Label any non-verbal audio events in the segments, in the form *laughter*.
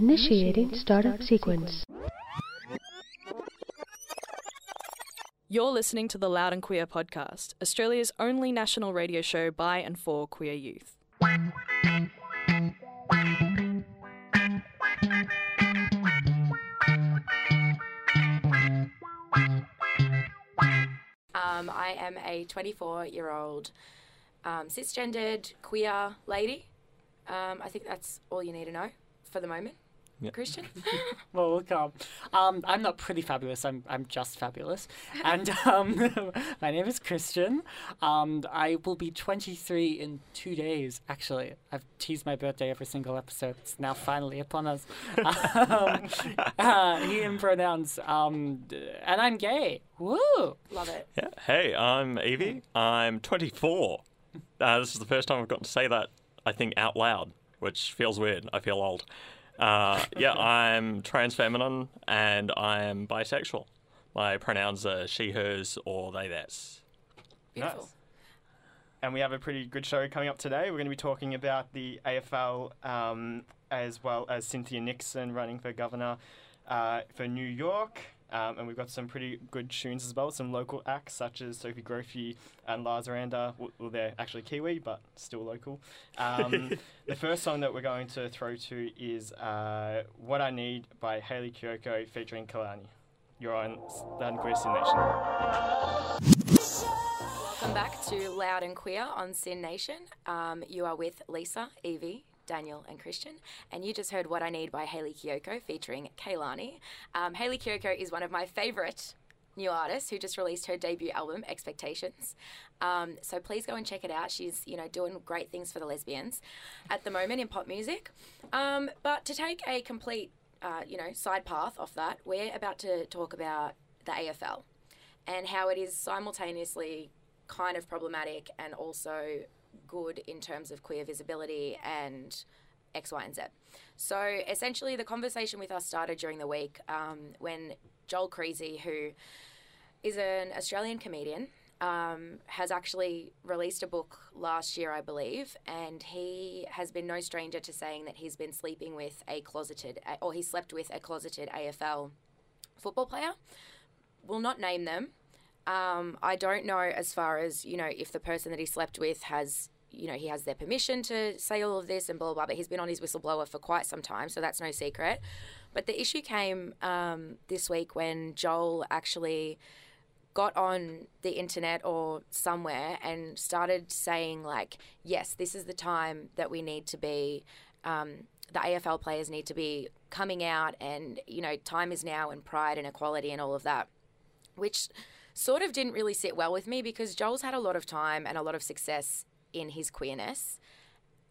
Initiating startup sequence. You're listening to the Loud and Queer podcast, Australia's only national radio show by and for queer youth. Um, I am a 24 year old um, cisgendered queer lady. Um, I think that's all you need to know for the moment. Yep. Christian? *laughs* Well, welcome. Um, I'm not pretty fabulous. I'm I'm just fabulous. *laughs* And um, *laughs* my name is Christian. Um, I will be 23 in two days. Actually, I've teased my birthday every single episode. It's now finally upon us. um, uh, he him pronouns. Um, and I'm gay. Woo! Love it. Yeah. Hey, I'm Evie. I'm 24. Uh, this is the first time I've gotten to say that, I think, out loud, which feels weird. I feel old. Uh, yeah, I'm trans feminine and I am bisexual. My pronouns are she, hers, or they, theirs. Beautiful. Nice. And we have a pretty good show coming up today. We're going to be talking about the AFL um, as well as Cynthia Nixon running for governor uh, for New York. Um, and we've got some pretty good tunes as well, some local acts such as Sophie Grofey and Lars Aranda. Well, well, they're actually Kiwi, but still local. Um, *laughs* the first song that we're going to throw to is uh, What I Need by Hayley Kiyoko featuring Kehlani. You're on Loud and Queer SYN Nation. Welcome back to Loud and Queer on SYN Nation. Um, you are with Lisa, Evie, Daniel, and Christian, and you just heard What I Need by Hayley Kiyoko featuring Kehlani. Um, Hayley Kiyoko is one of my favourite new artists who just released her debut album, Expectations. Um, so please go and check it out. She's, you know, doing great things for the lesbians at the moment in pop music. Um, but to take a complete, uh, you know, side path off that, we're about to talk about the AFL and how it is simultaneously kind of problematic and also good in terms of queer visibility and X, Y, and Z. So essentially, the conversation with us started during the week um, when Joel Creasy, who is an Australian comedian, um, has actually released a book last year, I believe, and he has been no stranger to saying that he's been sleeping with a closeted, or he slept with a closeted AFL football player. Will not name them. Um, I don't know as far as you know if the person that he slept with has you know he has their permission to say all of this and blah blah blah. But he's been on his whistleblower for quite some time, so that's no secret. But the issue came um, this week when Joel actually got on the internet or somewhere and started saying like, yes, this is the time that we need to be. Um, the AFL players need to be coming out, and you know, time is now, and pride and equality and all of that, which sort of didn't really sit well with me because Joel's had a lot of time and a lot of success in his queerness.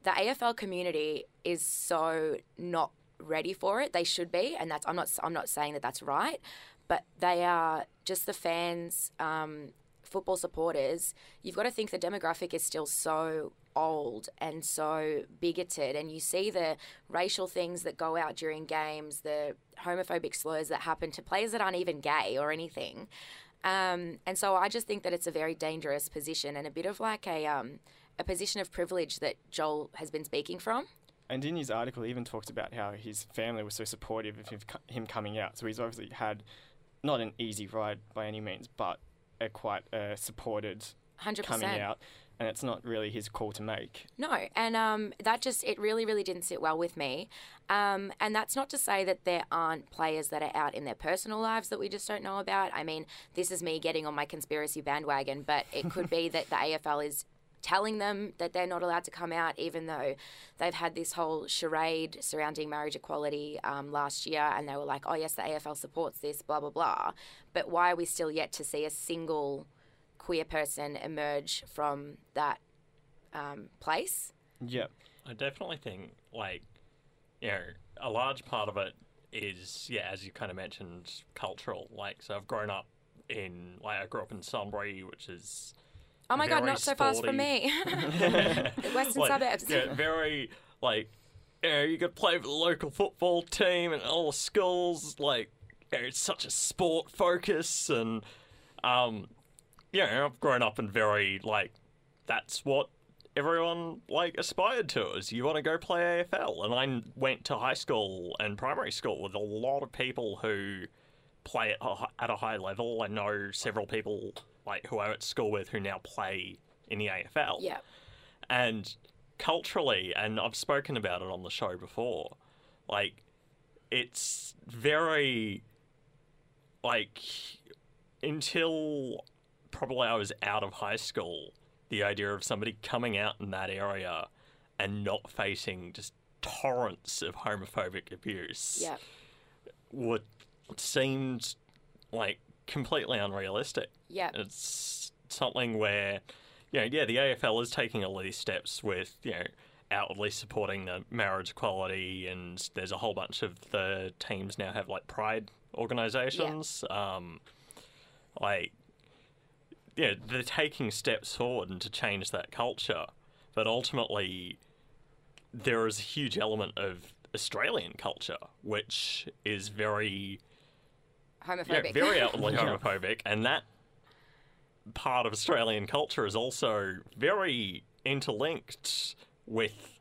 The AFL community is so not ready for it. They should be, and that's I'm not I'm not saying that that's right, but they are just the fans, um, football supporters. You've got to think the demographic is still so old and so bigoted, and you see the racial things that go out during games, the homophobic slurs that happen to players that aren't even gay or anything. Um, and so I just think that it's a very dangerous position and a bit of like a um, a position of privilege that Joel has been speaking from. And in his article, he even talked about how his family was so supportive of him, coming out. So he's obviously had not an easy ride by any means, but a quite uh, supported Hundred coming out. And it's not really his call to make. No, and um, that just it really, really didn't sit well with me. Um, and that's not to say that there aren't players that are out in their personal lives that we just don't know about. I mean, this is me getting on my conspiracy bandwagon, but it could be that the AFL is telling them that they're not allowed to come out, even though they've had this whole charade surrounding marriage equality um, last year, and they were like, "Oh yes, the AFL supports this," blah blah blah. But why are we still yet to see a single queer person emerge from that um, place? Yep. I definitely think, like, you know, a large part of it is, yeah, as you kind of mentioned, cultural. Like, so I've grown up in, like, I grew up in Sunbury, which is. Oh my god, very not so fast from me. *laughs* *laughs* western like, suburbs. Yeah, very, like, you know, you could play for the local football team and all the schools, like, you know, it's such a sport focus and, um, you know, I've grown up in very, like, that's what everyone like aspired to is you want to go play AFL. And I went to high school and primary school with a lot of people who play at a, at a high level. I know several people like who I went to school with who now play in the AFL. Yeah. And culturally, and I've spoken about it on the show before, like it's very like until probably I was out of high school, the idea of somebody coming out in that area and not facing just torrents of homophobic abuse Yeah. would seemed like completely unrealistic. Yeah. It's something where, you know, yeah, the AFL is taking all these steps with, you know, outwardly supporting the marriage equality, and there's a whole bunch of the teams now have like pride organisations. Um, like, yeah, they're taking steps forward and to change that culture, but ultimately, there is a huge element of Australian culture which is very yeah, Homophobic. very *laughs* outwardly homophobic, and that part of Australian culture is also very interlinked with,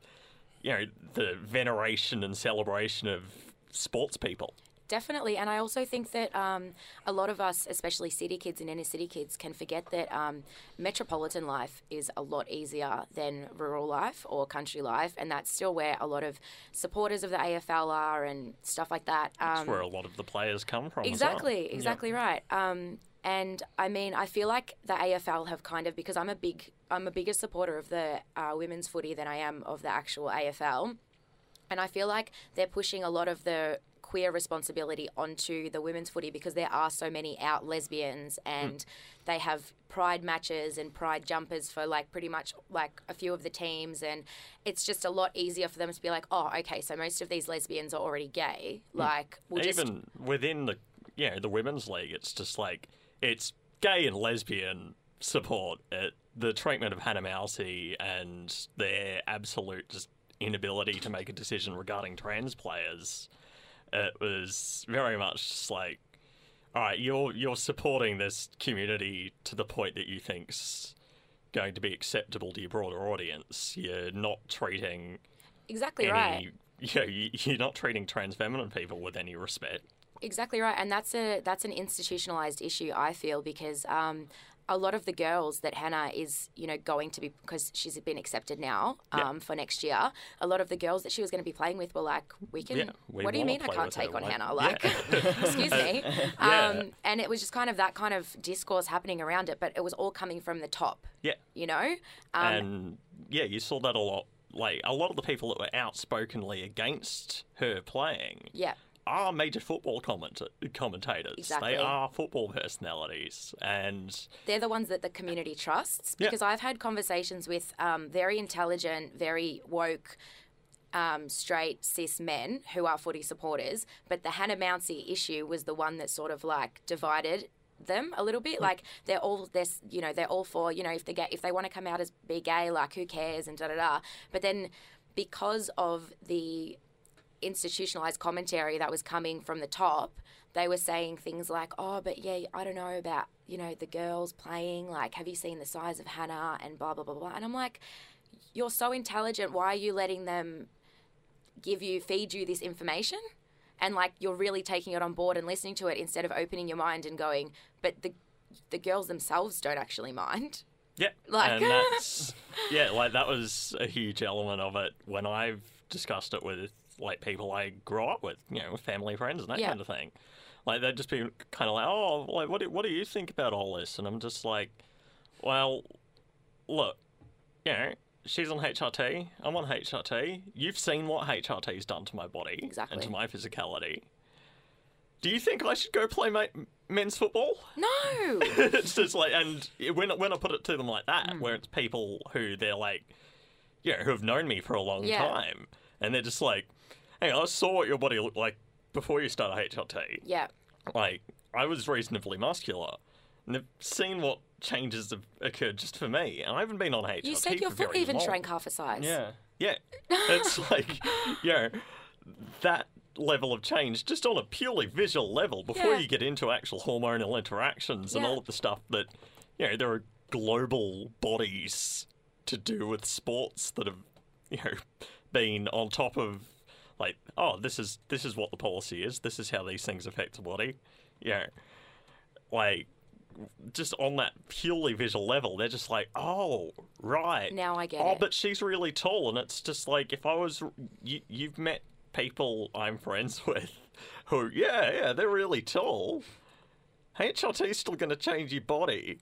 you know, the veneration and celebration of sports people. Definitely, and I also think that um, a lot of us, especially city kids and inner city kids, can forget that um, metropolitan life is a lot easier than rural life or country life, and that's still where a lot of supporters of the AFL are and stuff like that. That's Um, where a lot of the players come from. as well. Exactly, exactly right. Um, and I mean, I feel like the AFL have kind of because I'm a big, I'm a bigger supporter of the uh, women's footy than I am of the actual AFL, and I feel like they're pushing a lot of the queer responsibility onto the women's footy because there are so many out lesbians and mm. they have pride matches and pride jumpers for like pretty much like a few of the teams and it's just a lot easier for them to be like oh okay so most of these lesbians are already gay mm. like we'll just Even within the, know, the women's league, it's just like it's gay and lesbian support. It, the treatment of Hannah Mouncey and their absolute just inability to make a decision regarding trans players. It was very much like, all right, you're you're supporting this community to the point that you think's going to be acceptable to your broader audience. You're not treating exactly any, right *laughs* you know, you- you're not treating trans feminine people with any respect. Exactly right, and that's a that's an institutionalized issue. I feel because um, a lot of the girls that Hannah is, you know, going to be because she's been accepted now Yeah. um, for next year. A lot of the girls that she was going to be playing with were like, "We can. Yeah, we what do you mean I can't with her, take on like- Hannah? yeah. Like, *laughs* excuse me." *laughs* Yeah. Um, and it was just kind of that kind of discourse happening around it, but it was all coming from the top. Yeah. You know. Um, and yeah, you saw that a lot. Like a lot of the people that were outspokenly against her playing yeah. Are major football comment- commentators. Exactly. They are football personalities, and they're the ones that the community trusts because I've had conversations with um, very intelligent, very woke, um, straight cis men who are footy supporters, but the Hannah Mouncey issue was the one that sort of like divided them a little bit. Like they're all they're you know they're all for you know if they get if they want to come out as be gay, like who cares and da da da. But then because of the institutionalized commentary that was coming from the top, they were saying things like, "Oh, but yeah, I don't know about you know the girls playing. Like, have you seen the size of Hannah and blah blah blah blah?" And I'm like, "You're so intelligent. Why are you letting them give you feed you this information?" And like you're really taking it on board and listening to it instead of opening your mind and going, "But the the girls themselves don't actually mind." yeah, *laughs* Like- and that's *laughs* yeah, like that was a huge element of it when I've discussed it with like people I grew up with, you know, family friends and that Yeah. kind of thing. Like they'd just be kind of like, oh, like what do, what do you think about all this? And I'm just like, well, look, you know, she's on HRT. I'm on HRT. You've seen what HRT's done to my body Exactly. and to my physicality. Do you think I should go play ma- men's football? No. *laughs* it's just like, and when when I put it to them like that, Hmm. where it's people who they're like, you know, who have known me for a long Yeah. time, and they're just like, hey, I saw what your body looked like before you started HRT. yeah. Like, I was reasonably muscular, and they've seen what changes have occurred just for me, and I haven't been on HRT. You said your for foot even long. shrank half a size. Yeah. Yeah, it's *laughs* like, you know, that level of change just on a purely visual level before Yeah. you get into actual hormonal interactions and Yeah. all of the stuff that, you know, there are global bodies to do with sports that have, you know, been on top of like, oh, this is this is what the policy is. This is how these things affect the body. Know, like just on that purely visual level, they're just like, oh, right. Now I get oh, it. but she's really tall, and it's just like if I was, you, you've met people I'm friends *laughs* with who, yeah, yeah, they're really tall. HRT's still going to change your body.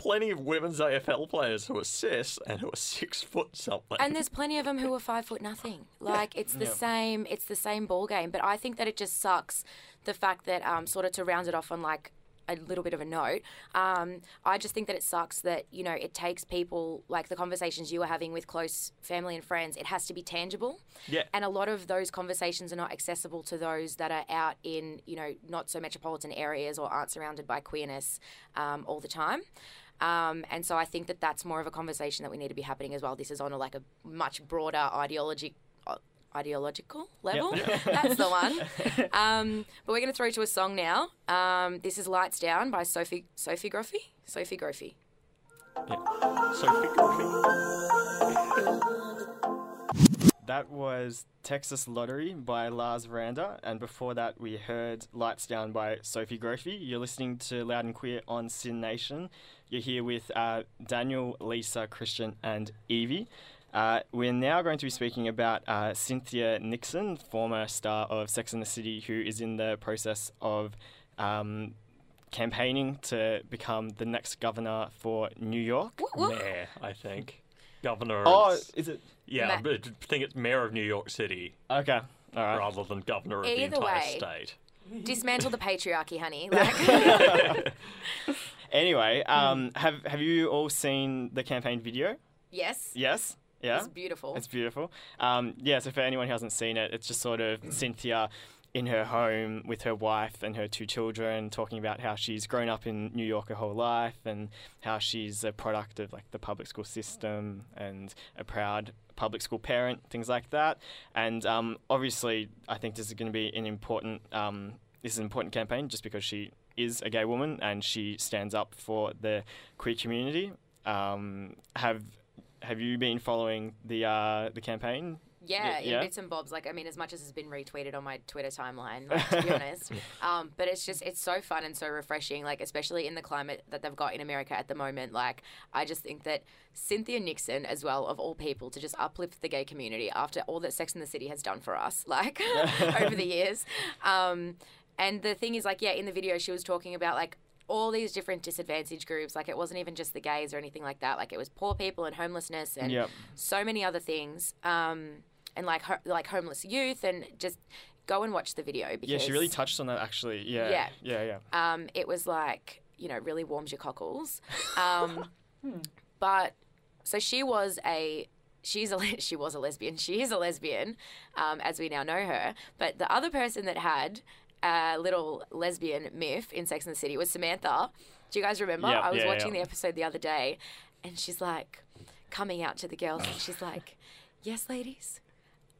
Plenty of women's AFL players who are cis and who are six foot something. And there's plenty of them who are five foot nothing. Like it's the same. It's the same ball game. But I think that it just sucks the fact that um, sort of to round it off on like a little bit of a note. Um, I just think that it sucks that you know it takes people like the conversations you were having with close family and friends. It has to be tangible. Yeah. And a lot of those conversations are not accessible to those that are out in you know not so metropolitan areas or aren't surrounded by queerness um, all the time. Um, and so I think that that's more of a conversation that we need to be happening as well. This is on a, like a much broader ideology, uh, ideological level. *laughs* that's the one. *laughs* Um, but we're going to throw to a song now. Um, this is "Lights Down" by Sophie Sophie Groffy. Sophie Groffy. Yeah. Sophie Griffin. That was Texas Lottery by Lars Veranda, and before that we heard Lights Down by Sophie Groffy. You're listening to Loud and Queer on SYN Nation. You're here with uh, Daniel, Lisa, Christian, and Evie. Uh, we're now going to be speaking about uh, Cynthia Nixon, former star of Sex and the City, who is in the process of um, campaigning to become the next governor for New York. Mayor, I think. Governor. Oh, is- is it? Yeah, Ma- I think it's mayor of New York City Okay. All right. rather than governor of the Either entire way. state. Dismantle the patriarchy, honey. *laughs* Like, *laughs* Anyway, um, have have you all seen the campaign video? yes, Yes. Yeah. it's beautiful. It's beautiful. Um, yeah, so for anyone who hasn't seen it, it's just sort of Cynthia in her home with her wife and her two children talking about how she's grown up in New York her whole life and how she's a product of like the public school system and a proud public school parent, things like that. And um, obviously, I think this is going to be an important um, this is an important campaign just because she is a gay woman and she stands up for the queer community. Um, have have you been following the uh, the campaign? Yeah, yeah. in bits and bobs. Like, I mean, as much as it's been retweeted on my Twitter timeline, *laughs* like, to be *laughs* honest. Um, but it's just, it's so fun and so refreshing, like, especially in the climate that they've got in America at the moment. Like, I just think that Cynthia Nixon, as well, of all people, to just uplift the gay community after all that Sex in the City has done for us, like, *laughs* over the years. Um, and the thing is, like, yeah, in the video, she was talking about, like, all these different disadvantaged groups. Like, it wasn't even just the gays or anything like that. Like, it was poor people and homelessness and Yep. so many other things. Um, and like ho- like homeless youth, and just go and watch the video because Yeah, she really touched on that actually. Yeah. Yeah. Yeah, yeah. um, it was like you know really warms your cockles. Um, *laughs* but so she was a she's a le- *laughs* she was a lesbian. She is a lesbian, um, as we now know her. But the other person that had a little lesbian myth in Sex and the City was Samantha. Do you guys remember? Yeah, I was yeah, watching yeah. the episode the other day, and she's like coming out to the girls, and she's like, "Yes, ladies."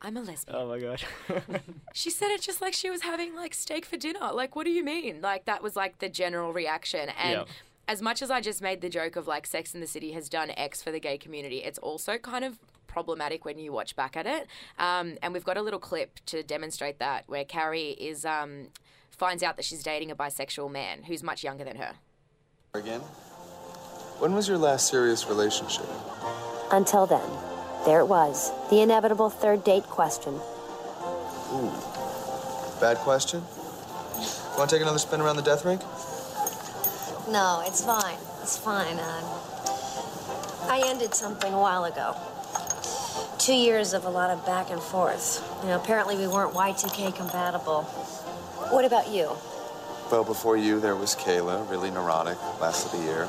I'm a lesbian. Oh my god. *laughs* She said it just like she was having like steak for dinner. Like, what do you mean? Like, that was like the general reaction. And Yeah. as much as I just made the joke of like Sex in the City has done X for the gay community, it's also kind of problematic when you watch back at it. Um, and we've got a little clip to demonstrate that where Carrie is um, finds out that she's dating a bisexual man who's much younger than her. Again? When was your last serious relationship? Until then, there it was, the inevitable third date question. Ooh. Bad question? Want to take another spin around the death rink? No, it's fine. It's fine. Uh, I ended something a while ago. Two years of a lot of back and forth. You know, apparently we weren't Y2K compatible. What about you? Well, before you, there was Kayla, really neurotic, lasted a year.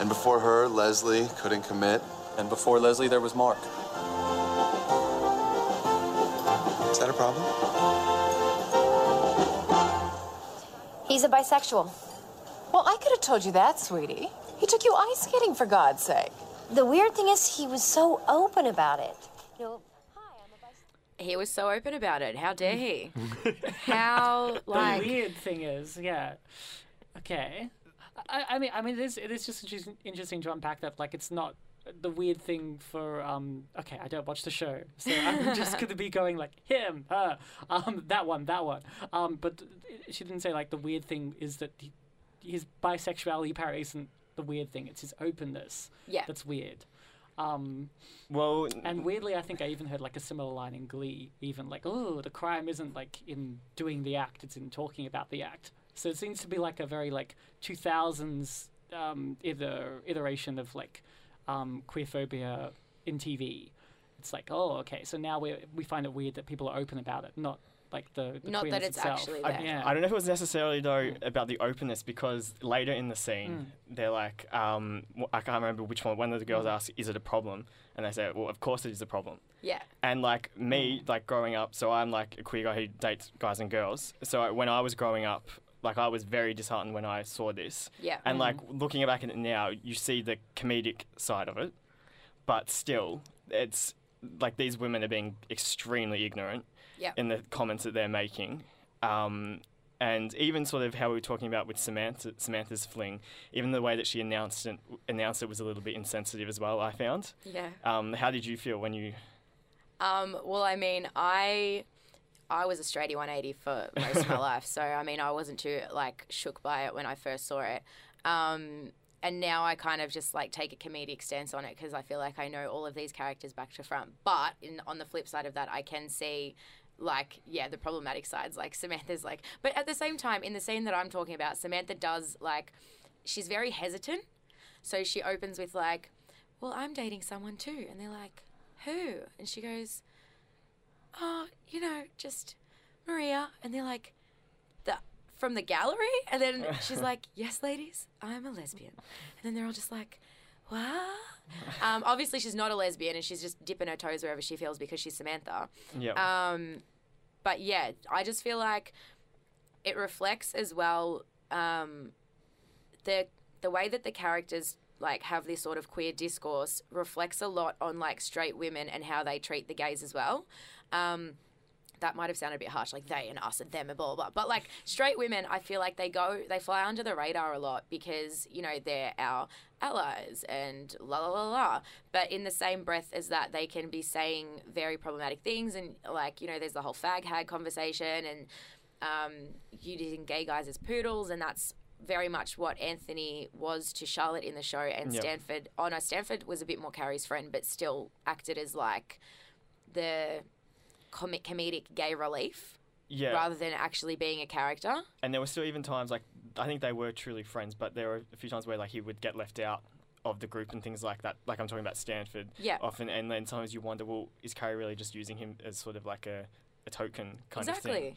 And before her, Leslie couldn't commit. And before Leslie, there was Mark. Is that a problem? He's a bisexual. Well, I could have told you that, sweetie. He took you ice skating, for God's sake. The weird thing is, he was so open about it. You know, hi, I'm a bisexual. He was so open about it. How dare he? *laughs* *laughs* How like the weird thing is, yeah, okay. I, I mean, I mean, it is, it is just interesting, interesting to unpack that. Like, it's not the weird thing for um okay I don't watch the show so I'm *laughs* just gonna be going like him her um that one that one. Um but she didn't say like the weird thing is that he, his bisexuality apparently isn't the weird thing it's his openness Yeah. that's weird. Um Well, and weirdly I think I even heard like a similar line in Glee even like oh the crime isn't like in doing the act it's in talking about the act. So it seems to be like a very like 2000s um either iteration of like um queerphobia in TV it's like oh okay so now we we find it weird that people are open about it not like the, the Not that it's itself. actually I, yeah I don't know if it was necessarily though about the openness because later in the scene they're like, um, w- I can't remember which one. One of the girls asked, "Is it a problem?" And they say, "Well, of course it is a problem." Yeah. And like me, like growing up, so I'm like a queer guy who dates guys and girls. So when I was growing up, like I was very disheartened when I saw this. Yeah. And like looking back at it now, you see the comedic side of it, but still, it's like these women are being extremely ignorant Yeah. in the comments that they're making. Um, and even sort of how we were talking about with Samantha, Samantha's fling, even the way that she announced it, announced it was a little bit insensitive as well. I found. Yeah. Um, how did you feel when you? Um, well, I mean, I I was a straighty 180 for most of my *laughs* life, so I mean, I wasn't too like shook by it when I first saw it. Um, and now I kind of just like take a comedic stance on it because I feel like I know all of these characters back to front. But in, on the flip side of that, I can see like yeah the problematic sides like samantha's like but at the same time in the scene that i'm talking about samantha does like she's very hesitant so she opens with like well i'm dating someone too and they're like who and she goes oh, you know, just Maria. And they're like, the from the gallery? And then she's like, *laughs* yes, ladies, I'm a lesbian. And then they're all just like, what? Um, obviously, she's not a lesbian and she's just dipping her toes wherever she feels because she's Samantha. Yeah. Um, but yeah, I just feel like it reflects as well um, the the way that the characters like have this sort of queer discourse reflects a lot on like straight women and how they treat the gays as well. Um, that might have sounded a bit harsh, like they and us and them and blah blah blah. But like straight women, I feel like they go they fly under the radar a lot because you know they're our allies and la la la la. But in the same breath as that, they can be saying very problematic things and like you know there's the whole fag hag conversation and um, using gay guys as poodles, and that's very much what Anthony was to Charlotte in the show, and Yep. Stanford. Oh no, Stanford was a bit more Carrie's friend, but still acted as like the comic comedic gay relief yeah. rather than actually being a character. and there were still even times like I think they were truly friends, but there were a few times where like he would get left out of the group and things like that. Like I'm talking about Stanford. Yeah. Often, and then sometimes you wonder, well, is Carrie really just using him as sort of like a, a token kind of thing? exactly.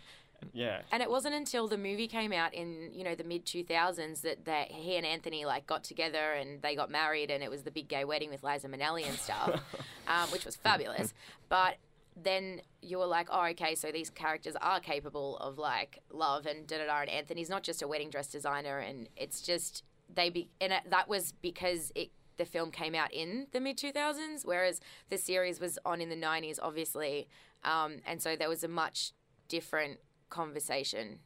Yeah. And it wasn't until the movie came out in you know the mid two thousands that that he and Anthony like got together and they got married and it was the big gay wedding with Liza Minnelli and stuff, *laughs* um, which was fabulous. But then you were like, oh, okay, so these characters are capable of like love and da da da. And Anthony's not just a wedding dress designer, and it's just they be and it, that was because it the film came out in the mid two thousands, whereas the series was on in the nineties, obviously, um, and so there was a much different conversation.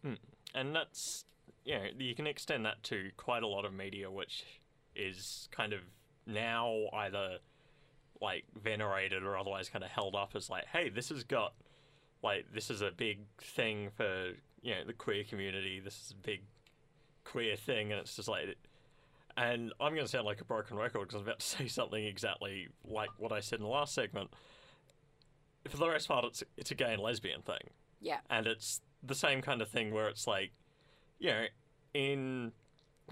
And that's, know, you can extend that to quite a lot of media, which is kind of now either like venerated or otherwise kind of held up as like, hey, this has got, like, this is a big thing for, you know, the queer community. This is a big queer thing. And it's just like, and I'm going to sound like a broken record because I'm about to *laughs* say something exactly like what I said in the last segment. For the most part, it's, it's a gay and lesbian thing Yeah. and it's the same kind of thing where it's like, you know, in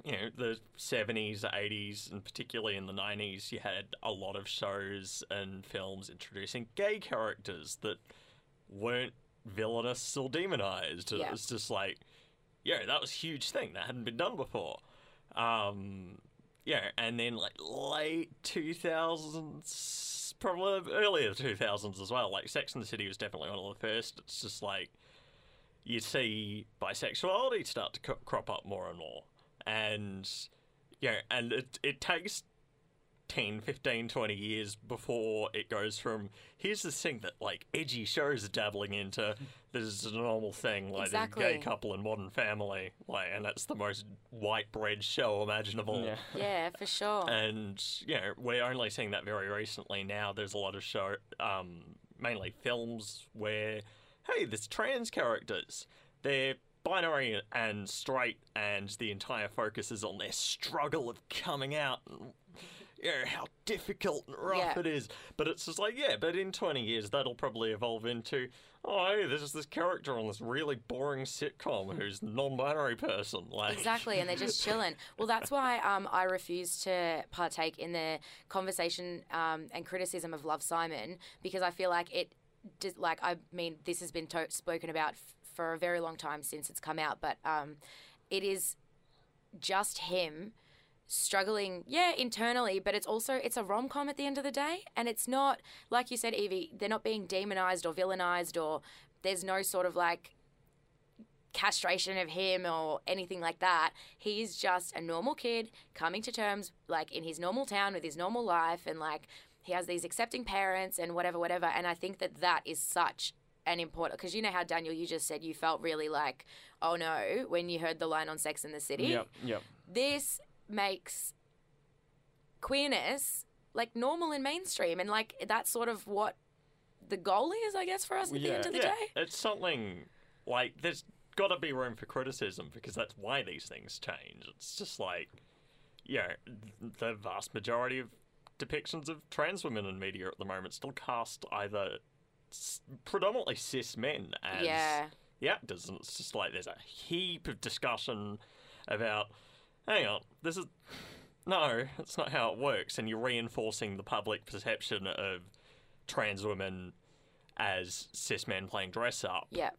you know the seventies, eighties, and particularly in the nineties, you had a lot of shows and films introducing gay characters that weren't villainous or demonized. Yeah. It was just like, yeah, that was a huge thing that hadn't been done before. Um, yeah, and then like late two thousands, probably earlier two thousands as well. Like Sex and the City was definitely one of the first. It's just like you see bisexuality start to co- crop up more and more, and yeah, and it it takes 10, 15, 20 years before it goes from here's this thing that like edgy shows are dabbling into this is a normal thing, like Exactly. a gay couple in Modern Family, like, and that's the most white bread show imaginable. Yeah. *laughs* Yeah, for sure. And you know, we're only seeing that very recently now. There's a lot of show, um, mainly films where, hey, there's trans characters. They're binary and straight, and the entire focus is on their struggle of coming out. And, you know, how difficult and rough Yeah. it is. But it's just like, yeah, but in 20 years, that'll probably evolve into, oh, hey, there's this character on this really boring sitcom who's non-binary person. Like, Exactly, and they're just *laughs* chilling. Well, that's why um, I refuse to partake in the conversation um, and criticism of Love Simon because I feel like it, like I mean, this has been to- spoken about f- for a very long time since it's come out, but um, it is just him struggling yeah internally but it's also it's a rom-com at the end of the day and it's not like you said evie they're not being demonized or villainized or there's no sort of like castration of him or anything like that. He's just a normal kid coming to terms like in his normal town with his normal life and like he has these accepting parents and whatever whatever and I think that that is such an important because you know how Daniel you just said you felt really like oh no when you heard the line on Sex in the City. Yep, yep. This makes queerness like normal and mainstream and like that's sort of what the goal is I guess for us at the end of the yeah, day. It's something like there's got to be room for criticism because that's why these things change. It's just like, you know, the vast majority of depictions of trans women in media at the moment still cast either s- predominantly cis men as Yeah. the actors, and it's just like there's a heap of discussion about, hang on, this is. No, that's not how it works, and you're reinforcing the public perception of trans women as cis men playing dress up Yeah.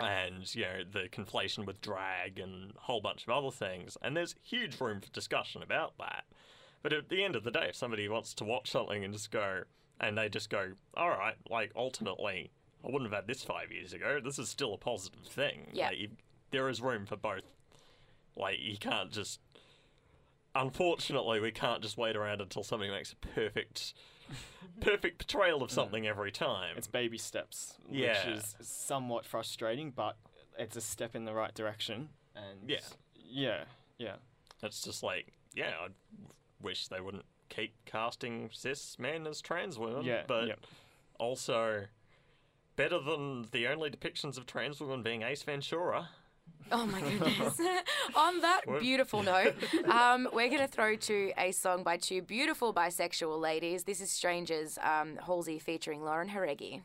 and you know the conflation with drag and a whole bunch of other things and there's huge room for discussion about that but at the end of the day if somebody wants to watch something and just go and they just go all right like ultimately i wouldn't have had this five years ago this is still a positive thing Yeah. Like, you, there is room for both like you can't just unfortunately we can't just wait around until somebody makes a perfect *laughs* perfect portrayal of something every time It's baby steps, Yeah. which is somewhat frustrating, but it's a step in the right direction. And Yeah. yeah, yeah. It's just like, yeah, I wish they wouldn't keep casting cis men as trans women. Yeah, but yeah. also better than the only depictions of trans women being Ace Ventura. Oh my goodness. *laughs* *laughs* On that beautiful note, um, we're going to throw to a song by two beautiful bisexual ladies. This is Strangers, um, Halsey featuring Lauren Jauregui.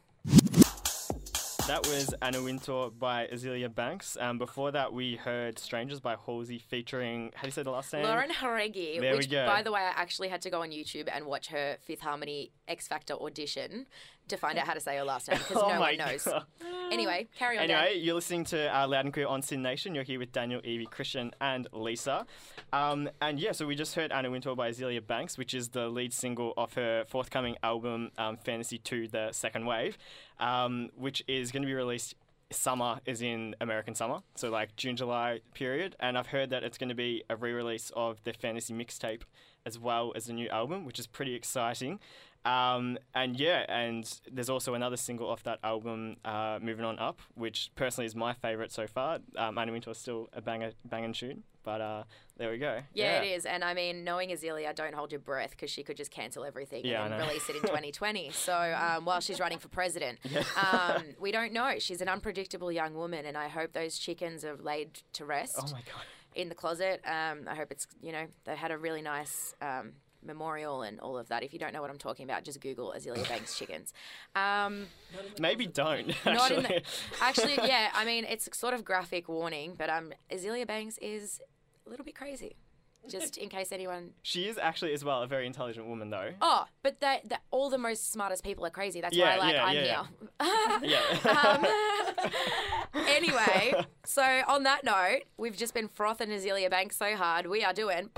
That was Anna Wintour by Azealia Banks. Um, before that, we heard Strangers by Halsey featuring, how do you say the last name? Lauren Jauregui, There we go. by the way, I actually had to go on YouTube and watch her Fifth Harmony X Factor audition to find out how to say her last name because *laughs* Oh no one knows. God. Anyway, carry on. Dan. Anyway, you're listening to uh, Loud and Queer on SYN Nation. You're here with Daniel, Evie, Christian, and Lisa. Um, and yeah, so we just heard Anna Wintour by Azealia Banks, which is the lead single of her forthcoming album, um, Fantasea 2 The Second Wave, um, which is going to be released summer is in American summer, so like June, July period. And I've heard that it's going to be a re release of the Fantasea mixtape as well as the new album, which is pretty exciting. Um, and yeah, and there's also another single off that album, uh, Moving On Up, which personally is my favourite so far. Um, Anna Wintour is still a banger, banging tune, but uh, there we go. Yeah, it is. And I mean, knowing Azealia, don't hold your breath because she could just cancel everything Yeah, and I then know. release it in *laughs* 2020. So um, while she's running for president, um, *laughs* we don't know. She's an unpredictable young woman, and I hope those chickens are laid to rest Oh my god. in the closet. Um, I hope it's, you know, they had a really nice. Um, Memorial and all of that. If you don't know what I'm talking about, just Google Azealia Banks *laughs* chickens. Um, Maybe don't. *laughs* not in actually. the, actually, yeah. *laughs* I mean, it's sort of graphic warning, but um, Azealia Banks is a little bit crazy. Just in case anyone She is actually as well a very intelligent woman, though. Oh, but that, all the most smartest people are crazy. That's Yeah, why like yeah, I'm yeah, here. Yeah. Um, anyway, so on that note, we've just been frothing Azealia Banks so hard. We are doing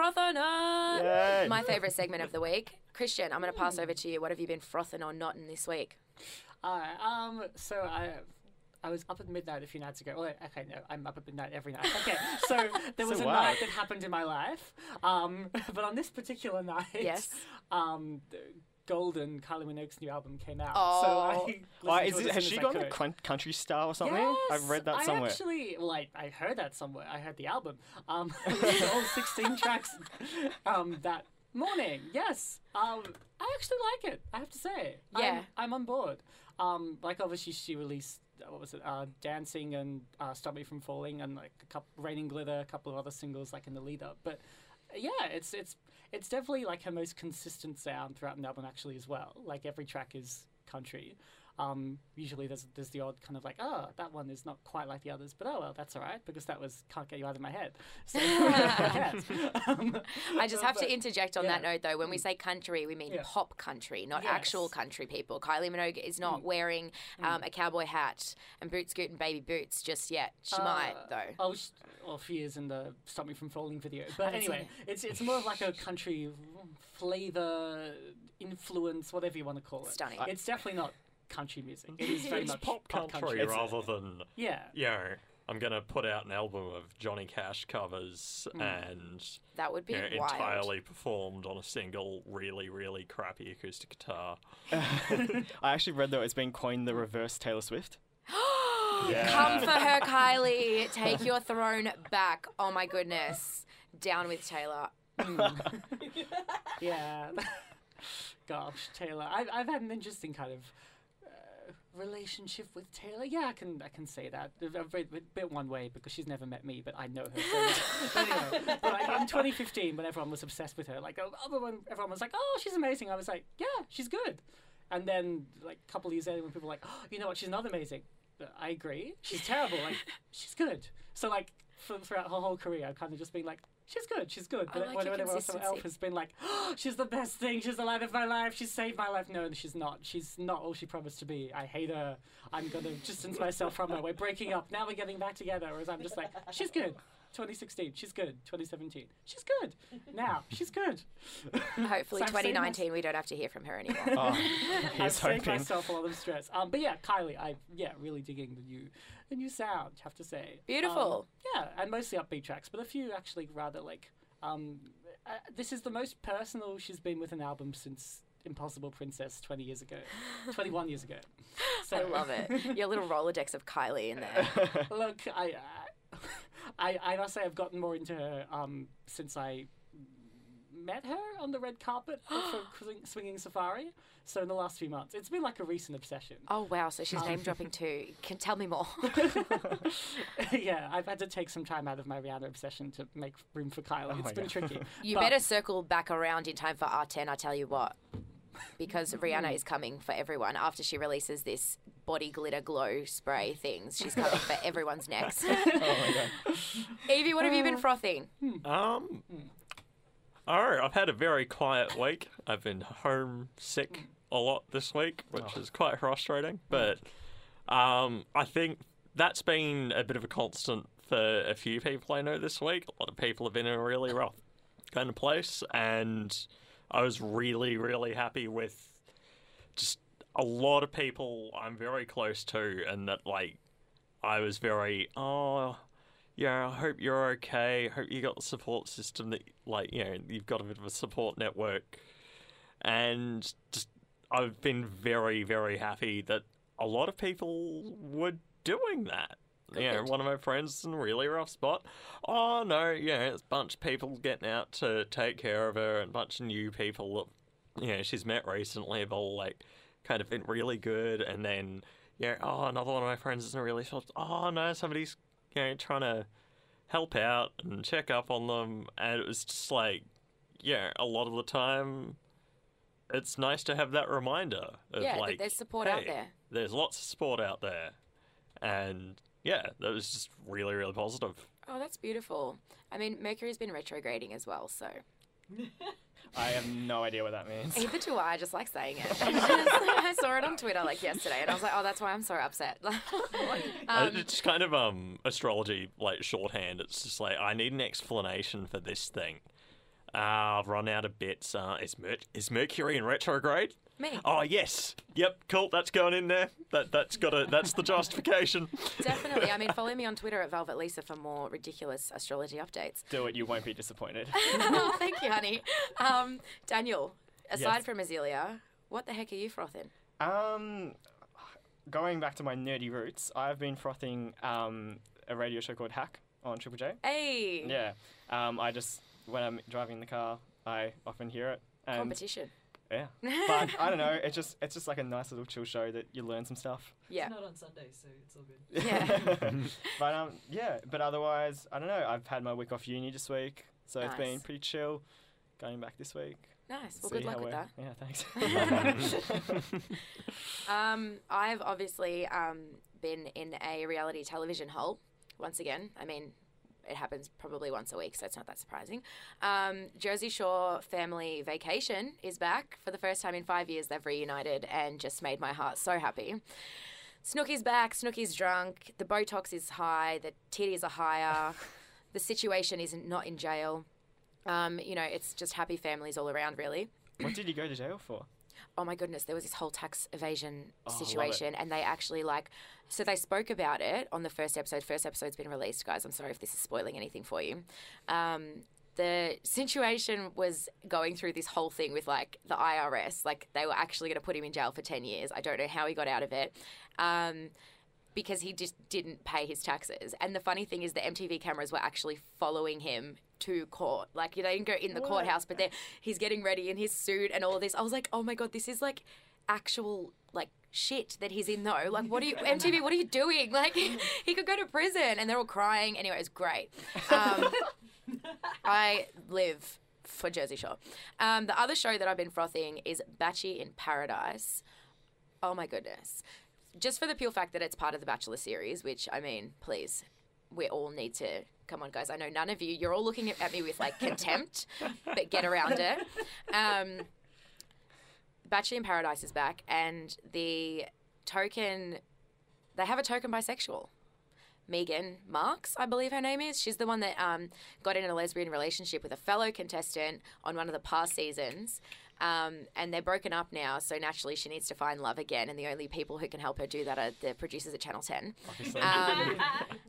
froth or not. Yay. My favorite segment of the week. Christian, I'm going to pass over to you. What have you been frothing or not in this week? Alright, um, so I I was up at midnight a few nights ago. Well, okay, no, I'm up at midnight every night. Okay, so *laughs* there was So a wild. night that happened in my life, um, *laughs* but on this particular *laughs* night, Yes. um, Golden, Kylie Minogue's new album came out. Oh. So I Why, is it has she I gone could. coun- country star or something? Yes, I've read that I somewhere. actually, well, I, I heard that somewhere. I heard the album, um, *laughs* *laughs* all 16 tracks, um, that morning. Yes, um, I actually like it. I have to say, Yeah. I'm, I'm on board. Um, like obviously she released what was it, uh, Dancing and uh, Stop Me From Falling, and like a couple, Raining Glitter, a couple of other singles like in the lead up. But yeah, it's it's it's definitely like her most consistent sound throughout an album actually as well. Like every track is country. Um, usually there's there's the odd kind of like, oh, that one is not quite like the others, but oh well, that's all right because that was can't get you out of my head. So? *laughs* *laughs* Um, I just have but- to interject on that note, though. When we say country, we mean Yeah. pop country, not Yes. actual country people. Kylie Minogue is Mm. not wearing um, a cowboy hat and boot scoot and baby boots just yet. She might, Uh, though. Oh, sh- well, she is in the "Stop Me from Falling" video. *laughs* But anyway, it's it's more of like a country flavor, influence, whatever you want to call it. Stunning. It's definitely not country music. *laughs* It is very It's much pop country rather than Yeah. you know. I'm gonna put out an album of Johnny Cash covers mm. and That would be you know, wild. entirely performed on a single, really, really crappy acoustic guitar. *laughs* *laughs* I actually read though it's been coined the reverse Taylor Swift. *gasps* Come for her, Kylie. Take your throne back. Oh my goodness. Down with Taylor. Mm. Yeah. Gosh, Taylor. I've, I've had an interesting kind of relationship with Taylor. Yeah, I can I can say that. A bit, bit one way because she's never met me, but I know her. So but *laughs* anyway, but like in 2015, when everyone was obsessed with her, like oh, everyone, everyone was like, "Oh, she's amazing." I was like, "Yeah, she's good." And then like a couple of years later, when people were like, "Oh, you know what? She's not amazing." I agree. She's terrible. Like *laughs* she's good. So like for, throughout her whole career, I've kind of just been like, "She's good. She's good." But like when your everyone else has been like, oh, *gasps* "She's the best thing. She's the light of my life. She saved my life." No, she's not. She's not all she promised to be. I hate her. I'm gonna distance myself from her. We're breaking up. Now we're getting back together. Whereas I'm just like, "She's good." 2016, she's good. 2017, she's good. *laughs* Now, she's good. *laughs* Hopefully, So I've 2019, we don't have to hear from her anymore. *laughs* Oh, I've he's saved myself a lot of stress. Um, but yeah, Kylie, I yeah really digging the new the new sound. Have to say, Beautiful. Um, yeah, and mostly upbeat tracks, but a few actually rather like. Um, uh, this is the most personal she's been with an album since Impossible Princess 20 years ago, 21 years ago. So I love it. Your little Rolodex of Kylie in there. Look, I, I, I must say I've gotten more into her um, since I met her on the red carpet *gasps* for Swinging Safari. So in the last few months, it's been like a recent obsession. Oh, wow. So she's name dropping *laughs* too. Can tell me more. *laughs* yeah, I've had to take some time out of my Rihanna obsession to make room for Kylie. it's been God. tricky. *laughs* You But- better circle back around in time for R10, I tell you what. Because Hmm. Rihanna is coming for everyone after she releases this body glitter glow spray *laughs* things. She's coming for everyone's necks. *laughs* *laughs* Evie, what have you been frothing? Um. Oh, I've had a very quiet week. I've been homesick a lot this week, which is quite frustrating. But um, I think that's been a bit of a constant for a few people I know this week. A lot of people have been in a really rough kind of place, and I was really, really happy with just a lot of people I'm very close to, and that like I was very oh yeah, I hope you're okay. I hope you got the support system that, like, you know, you've got a bit of a support network. And just, I've been very, very happy that a lot of people were doing that. You know, one of my friends is in a really rough spot. Oh, no, yeah, it's a bunch of people getting out to take care of her and a bunch of new people that, you know, she's met recently have all, like, kind of been really good. And then, you know, oh, another one of my friends is in a really soft. Oh, no, somebody's you know, trying to help out and check up on them. And it was just like, yeah, a lot of the time, it's nice to have that reminder of Yeah, like, there's support out there. There's lots of support out there. And yeah, that was just really, really positive. Oh, that's beautiful. I mean, Mercury's been retrograding as well, so. I have no idea what that means. Either do I, I just like saying it. *laughs* I saw it on Twitter like yesterday and I was like, oh, that's why I'm so upset. *laughs* Uh, it's kind of um astrology like shorthand. It's just like I need an explanation for this thing. Uh, I've run out of bits. Uh, is, Mer- is Mercury in retrograde? Me. Oh yes. Yep. Cool. That's going in there. That that's got a that's the justification. *laughs* Definitely. I mean, follow me on Twitter at Velvet Lisa for more ridiculous astrology updates. Do it, you won't be disappointed. *laughs* oh, thank you, honey. Um, Daniel, aside Yes. from Azealia, What the heck are you frothing? Um, going back to my nerdy roots, I've been frothing um, a radio show called Hack on Triple J. Hey, Yeah. Um, I just when I'm driving the car, I often hear it. And competition. Yeah. *laughs* But I don't know. It's just it's just like a nice little chill show that you learn some stuff. Yeah. It's not on Sunday, so it's all good. Yeah. *laughs* but um, yeah. But otherwise, I don't know. I've had my week off uni this week, so it's been pretty chill. Going back this week. Nice. Well, See good luck with that. Yeah, thanks. *laughs* Um, I've obviously um, been in a reality television hole once again. I mean, it happens probably once a week, so it's not that surprising. Um, Jersey Shore Family Vacation is back for the first time in five years. They've reunited and just made my heart so happy. Snooki's back. Snooki's drunk. The Botox is high. The titties are higher. *laughs* the situation is not not in jail. Um, you know, it's just happy families all around, really. what did you go to jail for? Oh my goodness, there was this whole tax evasion Oh, situation, and they actually like, so they spoke about it on the first episode. First episode's been released, guys. I'm sorry if this is spoiling anything for you. Um, the situation was going through this whole thing with like the IRS, like they were actually going to put him in jail for 10 years. I don't know how he got out of it. Um, because he just didn't pay his taxes. And the funny thing is, the MTV cameras were actually following him to court. Like, they didn't go in the courthouse, but they're, he's getting ready in his suit and all this. I was like, oh my God, this is like actual, like, shit that he's in though. Like, what are you, *laughs* MTV, what are you doing? Like, *laughs* he could go to prison. And they're all crying. Anyway, it was great. Um, *laughs* I live for Jersey Shore. Um, the other show that I've been frothing is Batchy in Paradise. Oh my goodness. Just for the pure fact that it's part of the Bachelor series, which, I mean, please, we all need to. Come on, guys. I know none of you, you're all looking at me with like contempt, *laughs* but get around it. Um, Bachelor in Paradise is back, and the token, they have a token bisexual. Megan Marx, I believe her name is. She's the one that um, got in a lesbian relationship with a fellow contestant on one of the past seasons. Um, and they're broken up now, so naturally she needs to find love again. And the only people who can help her do that are the producers at Channel 10. Um,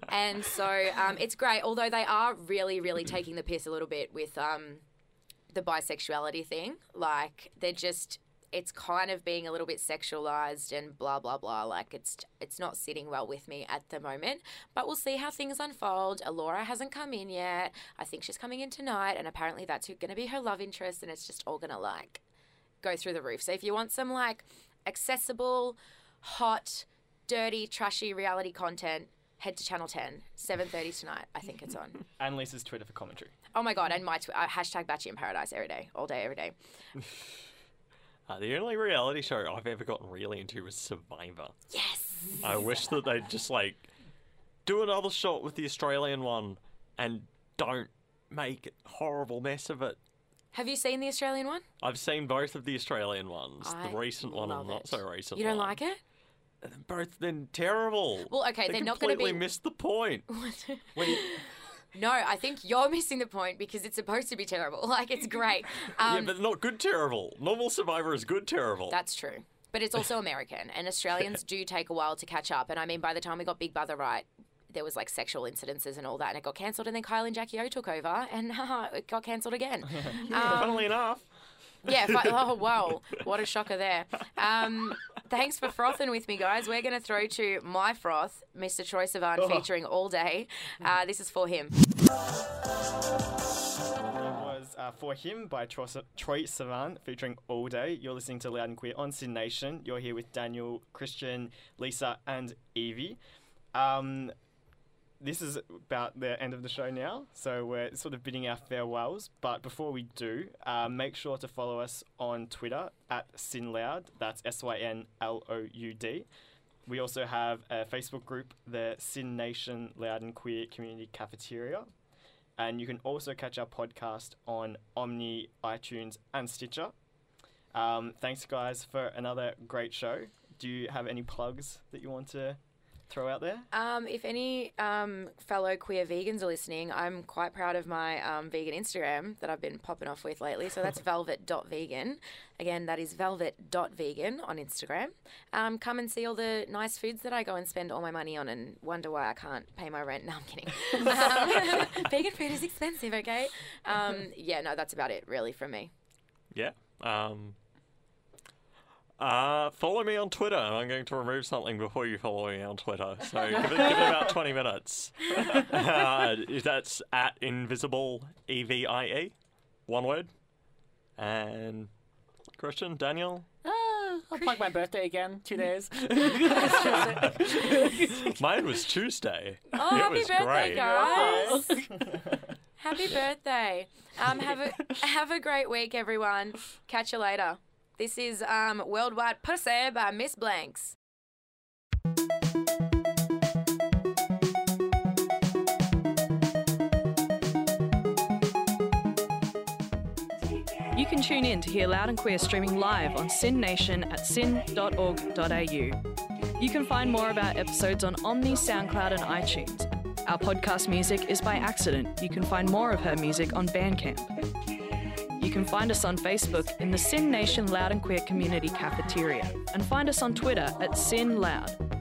and so um, it's great, although they are really, really taking the piss a little bit with um, the bisexuality thing. Like, they're just. It's kind of being a little bit sexualized and blah blah blah. Like it's it's not sitting well with me at the moment. But we'll see how things unfold. Alora hasn't come in yet. I think she's coming in tonight, and apparently that's going to be her love interest, and it's just all going to like go through the roof. So if you want some like accessible, hot, dirty, trashy reality content, head to Channel 10, 7:30 tonight. I think it's on. *laughs* And Lisa's Twitter for commentary. Oh my god! And my tw- uh, hashtag Batchy in Paradise every day, all day, every day. *laughs* Uh, the only reality show I've ever gotten really into was Survivor. Yes. I wish that they'd just like do another shot with the Australian one and don't make a horrible mess of it. Have you seen the Australian one? I've seen both of the Australian ones, I the recent one and not so recent You don't one. like it? Both then terrible. Well, okay, they they're not gonna be. completely missed the point. *laughs* No, I think you're missing the point because it's supposed to be terrible. *laughs* Like it's great. Um, *laughs* yeah, but not good terrible. Normal Survivor is good terrible. That's true. But it's also *laughs* American, and Australians do take a while to catch up. And I mean, by the time we got Big Brother right, there was like sexual incidences and all that, and it got cancelled. And then Kyle and Jackie O took over, and it got cancelled again. Um, Funnily enough. Yeah. Fi- oh, wow. What a shocker there. Um, thanks for frothing with me, guys. We're going to throw to my froth, Mr. Troye Sivan, Oh. featuring Allday. Uh, this is for him. That was uh, For Him by Troye, Troye Sivan featuring Allday. You're listening to Loud and Queer on SYN Nation. You're here with Daniel, Christian, Lisa, and Evie. Um, this is about the end of the show now, so we're sort of bidding our farewells. But before we do, uh, make sure to follow us on Twitter at SynLoud. That's S Y N L O U D. We also have a Facebook group, the SYN Nation Loud and Queer Community Cafeteria. And you can also catch our podcast on Omny, iTunes, and Stitcher. Um, thanks, guys, for another great show. Do you have any plugs that you want to throw out there? Um, if any um, fellow queer vegans are listening, I'm quite proud of my um, vegan Instagram that I've been popping off with lately. So that's *laughs* velvet.vegan. Again, that is velvet.vegan on Instagram. Um, come and see all the nice foods that I go and spend all my money on and wonder why I can't pay my rent. No, I'm kidding. *laughs* Um, *laughs* vegan food is expensive, okay? Um, yeah, no, that's about it really from me. Yeah. Um, Uh, follow me on Twitter, I'm going to remove something before you follow me on Twitter. So *laughs* give it, give it about 20 minutes. Uh, that's at invisible E V I E, one word. And Christian, Daniel, Ah, I'll plug my birthday again. Two days. *laughs* *laughs* mine was Tuesday. Oh, it happy was birthday, great. guys! happy birthday. Um, have a have a great week, everyone. Catch you later. This is um, Worldwide Pussy by Miss Blanks. You can tune in to hear Loud and Queer streaming live on SYN Nation at syn.org.au. You can find more of our episodes on Omny, SoundCloud, and iTunes. Our podcast music is by accident. You can find more of her music on Bandcamp. You can find us on Facebook in the SYN Nation Loud and Queer Community Cafeteria and find us on Twitter at SYN Loud.